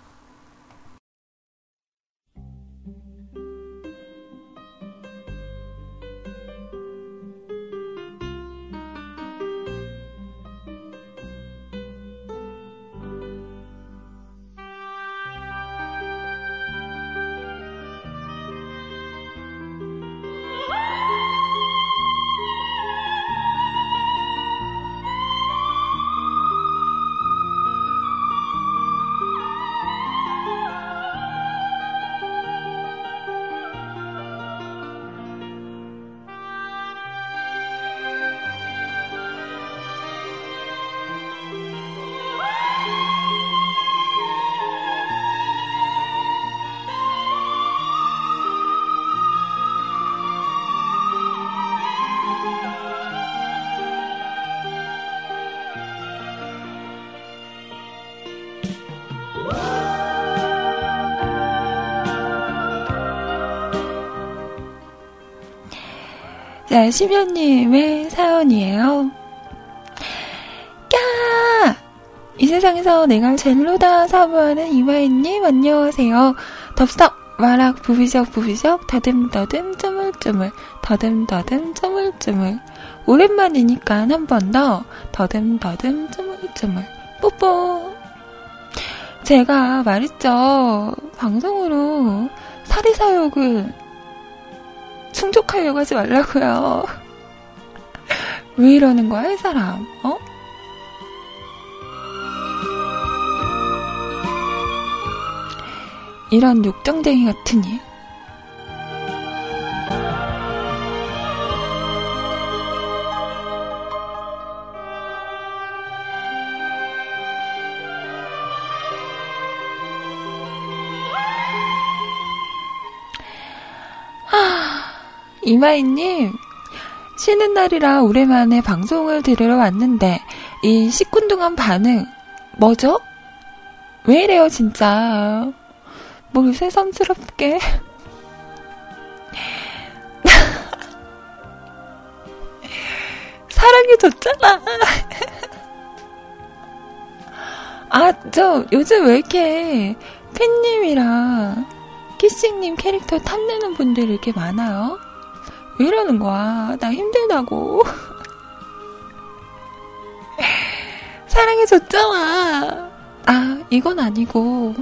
자, 심연님의 사연이에요. 까! 이 세상에서 내가 젤로다 사부하는 이마희님, 안녕하세요. 덥석, 와락, 부비적, 부비적, 더듬더듬, 쪼물쪼물, 더듬더듬, 쪼물쪼물. 오랜만이니까 한 번 더, 더듬더듬, 쪼물쪼물, 뽀뽀. 제가 말했죠. 방송으로 사리사욕을 충족하려고 하지 말라고요. 왜 이러는 거야, 이 사람? 어? 이런 욕정쟁이 같으니. 이마이님, 쉬는 날이라 오랜만에 방송을 들으러 왔는데, 이 시큰둥한 반응, 뭐죠? 왜 이래요, 진짜. 뭘 새삼스럽게. 사랑해줬잖아. 아, 저 요즘 왜 이렇게 팬님이랑 키싱님 캐릭터 탐내는 분들이 이렇게 많아요? 왜 이러는 거야? 나 힘들다고. 사랑해줬잖아. 아, 이건 아니고.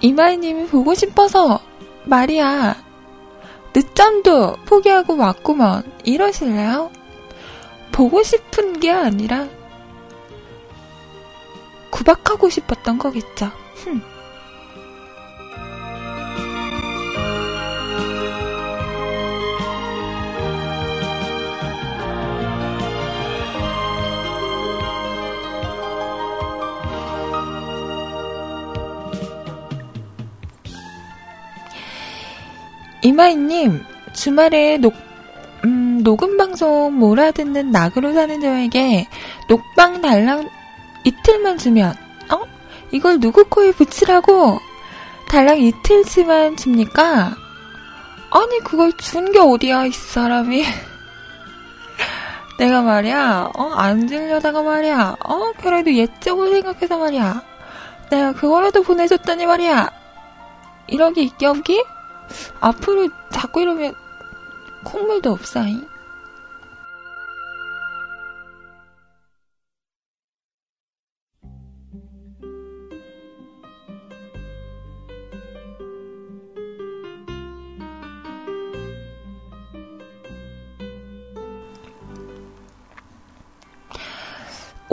이마이님이 보고 싶어서 말이야. 늦잠도 포기하고 왔구먼. 이러실래요? 보고 싶은 게 아니라 구박하고 싶었던 거겠죠. 흠. 이마이님, 주말에 녹, 음, 녹음 방송 몰아듣는 낙으로 사는 저에게 녹방 달랑 이틀만 주면, 어? 이걸 누구 코에 붙이라고? 달랑 이틀치만 줍니까? 아니, 그걸 준 게 어디야, 이 사람이. 내가 말이야, 어, 안 주려다가 말이야, 어, 그래도 예적으로 생각해서 말이야. 내가 그거라도 보내줬더니 말이야. 이러기 있겨기? 앞으로 자꾸 이러면 콧물도 없사잉.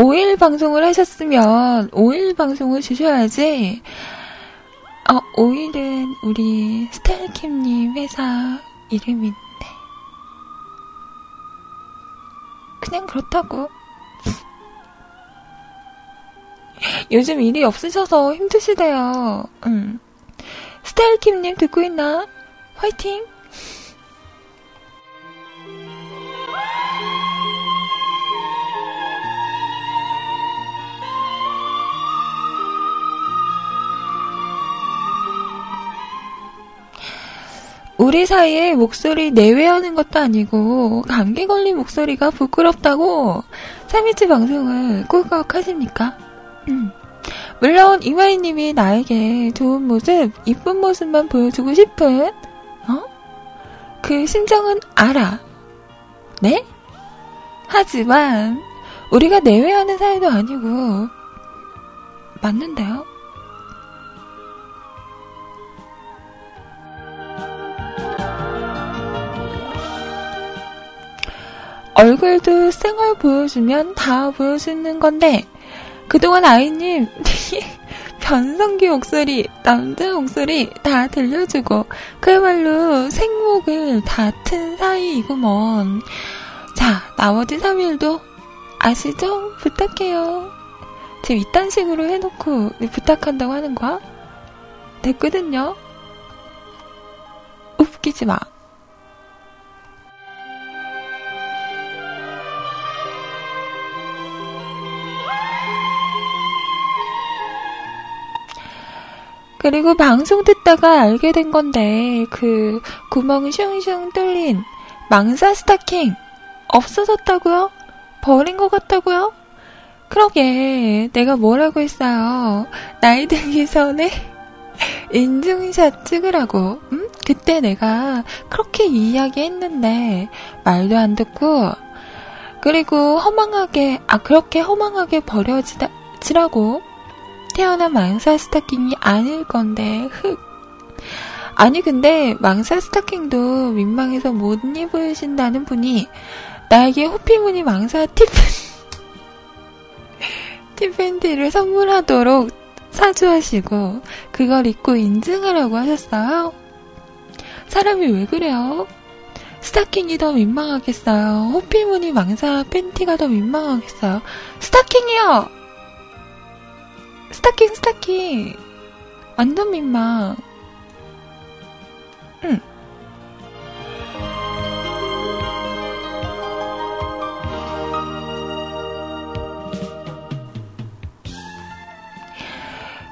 오일 방송을 하셨으면 오일 방송을 주셔야지. 어, 오일은 우리 스텔킴님 회사 이름인데. 그냥 그렇다고. 요즘 일이 없으셔서 힘드시대요. 응. 스텔킴님 듣고 있나? 화이팅! 우리 사이에 목소리 내외하는 것도 아니고 감기 걸린 목소리가 부끄럽다고 3일째 방송을 꿀꺽 하십니까? 음. 물론 이마이님이 나에게 좋은 모습, 이쁜 모습만 보여주고 싶은 어? 그 심정은 알아. 네? 하지만 우리가 내외하는 사이도 아니고 맞는데요? 얼굴도 생얼 보여주면 다 보여주는 건데, 그동안 아이님, 변성기 목소리, 남자 목소리 다 들려주고, 그야말로 생목을 다 튼 사이이구먼. 자, 나머지 3일도 아시죠? 부탁해요. 지금 이딴 식으로 해놓고 부탁한다고 하는 거야? 됐거든요? 웃기지 마. 그리고 방송 듣다가 알게 된 건데, 그 구멍 슝슝 뚫린 망사 스타킹 없어졌다고요? 버린 것 같다고요? 그러게, 내가 뭐라고 했어요. 나이 들기 전에 인증샷 찍으라고, 음? 그때 내가 그렇게 이야기 했는데, 말도 안 듣고, 그리고 허망하게, 아, 그렇게 허망하게 버려지라고 태어난 망사 스타킹이 아닐 건데, 흑. 아니, 근데 망사 스타킹도 민망해서 못 입으신다는 분이 나에게 호피무늬 망사 팁, 팁팬티를 선물하도록 사주하시고, 그걸 입고 인증하라고 하셨어요? 사람이 왜 그래요? 스타킹이 더 민망하겠어요? 호피무늬 망사 팬티가 더 민망하겠어요? 스타킹이요! 스타킹, 스타킹. 완전 민망.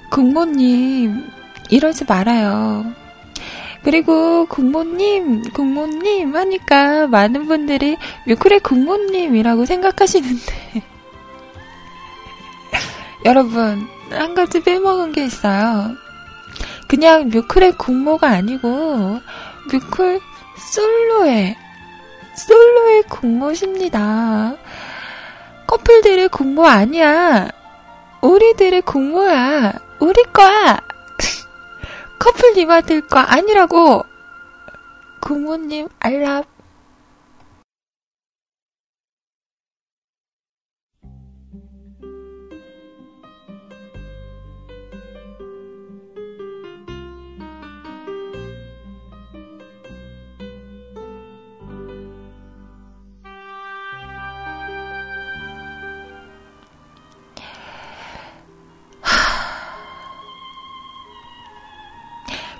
국모님, 이러지 말아요. 그리고 국모님, 국모님 하니까 많은 분들이 뮤클의 국모님이라고 생각하시는데. 여러분, 한 가지 빼먹은 게 있어요. 그냥 뮤클의 국모가 아니고, 뮤클 솔로의, 솔로의 국모십니다. 커플들의 국모 아니야. 우리들의 국모야. 우리 거야. 커플 님아들 거 아니라고. 국모님 알랍.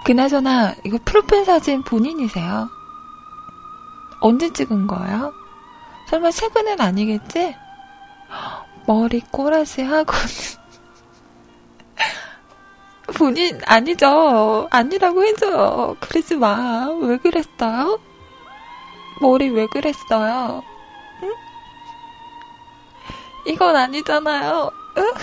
그나저나 이거 프로필 사진 본인이세요? 언제 찍은 거예요? 설마 최근엔 아니겠지? 머리 꼬라지 하고는 본인 아니죠. 아니라고 해줘요. 그러지 마. 왜 그랬어요? 머리 왜 그랬어요? 응? 이건 아니잖아요. 응?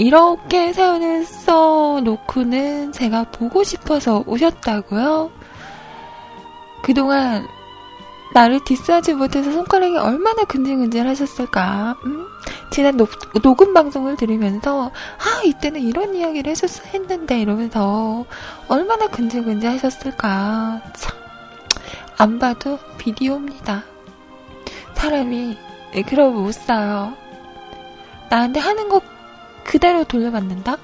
이렇게 사연을 써놓고는 제가 보고 싶어서 오셨다고요? 그동안 나를 디스하지 못해서 손가락이 얼마나 근질근질 하셨을까? 음? 지난 녹, 녹음 방송을 들으면서 아 이때는 이런 이야기를 해줬어 했는데 이러면서 얼마나 근질근질 하셨을까? 참, 안 봐도 비디오입니다. 사람이 그러고 못 살아요. 나한테 하는 거 그대로 돌려받는다?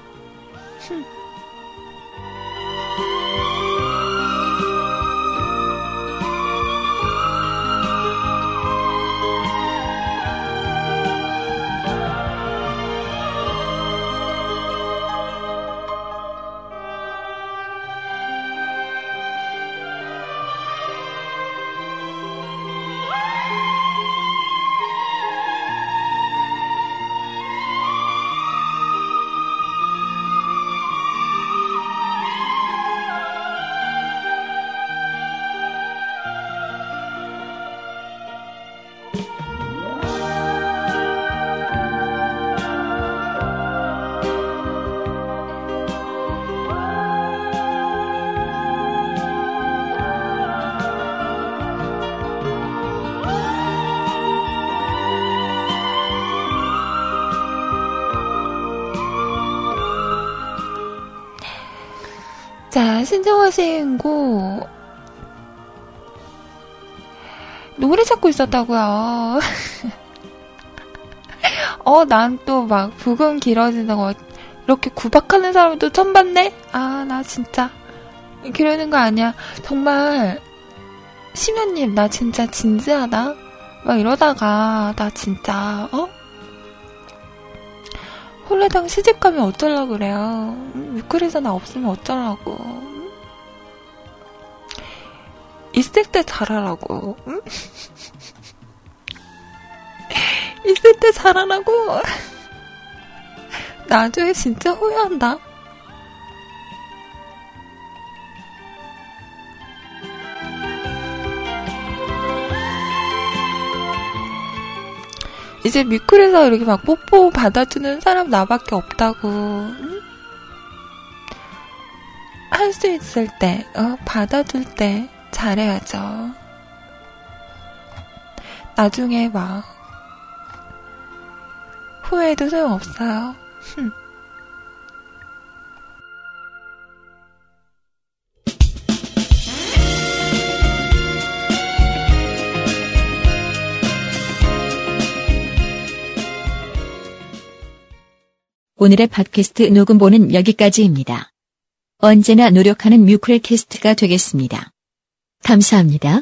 신청하신 곡. 노래 찾고 있었다고요. 어, 난 또 막 부금 거 이렇게 구박하는 사람을 또 처음 봤네? 아, 나 진짜. 그러는 거 아니야. 정말, 심연님, 나 진짜 진지하다? 막 이러다가, 나 진짜, 어? 홀레당 시집 가면 어쩌려고 그래요. 음, 뮤클에서 나 없으면 어쩌라고. 음? 있을 때 잘하라고. 응? 있을 때 잘하라고. 나중에 진짜 후회한다. 이제 뮤클에서 이렇게 막 뽀뽀 받아주는 사람 나밖에 없다고. 응? 할수 있을 때, 어, 받아줄 때 잘해야죠. 나중에 막 후회해도 소용없어요. 흠. 오늘의 팟캐스트 녹음본은 여기까지입니다. 언제나 노력하는 뮤클캐스트가 되겠습니다. 감사합니다.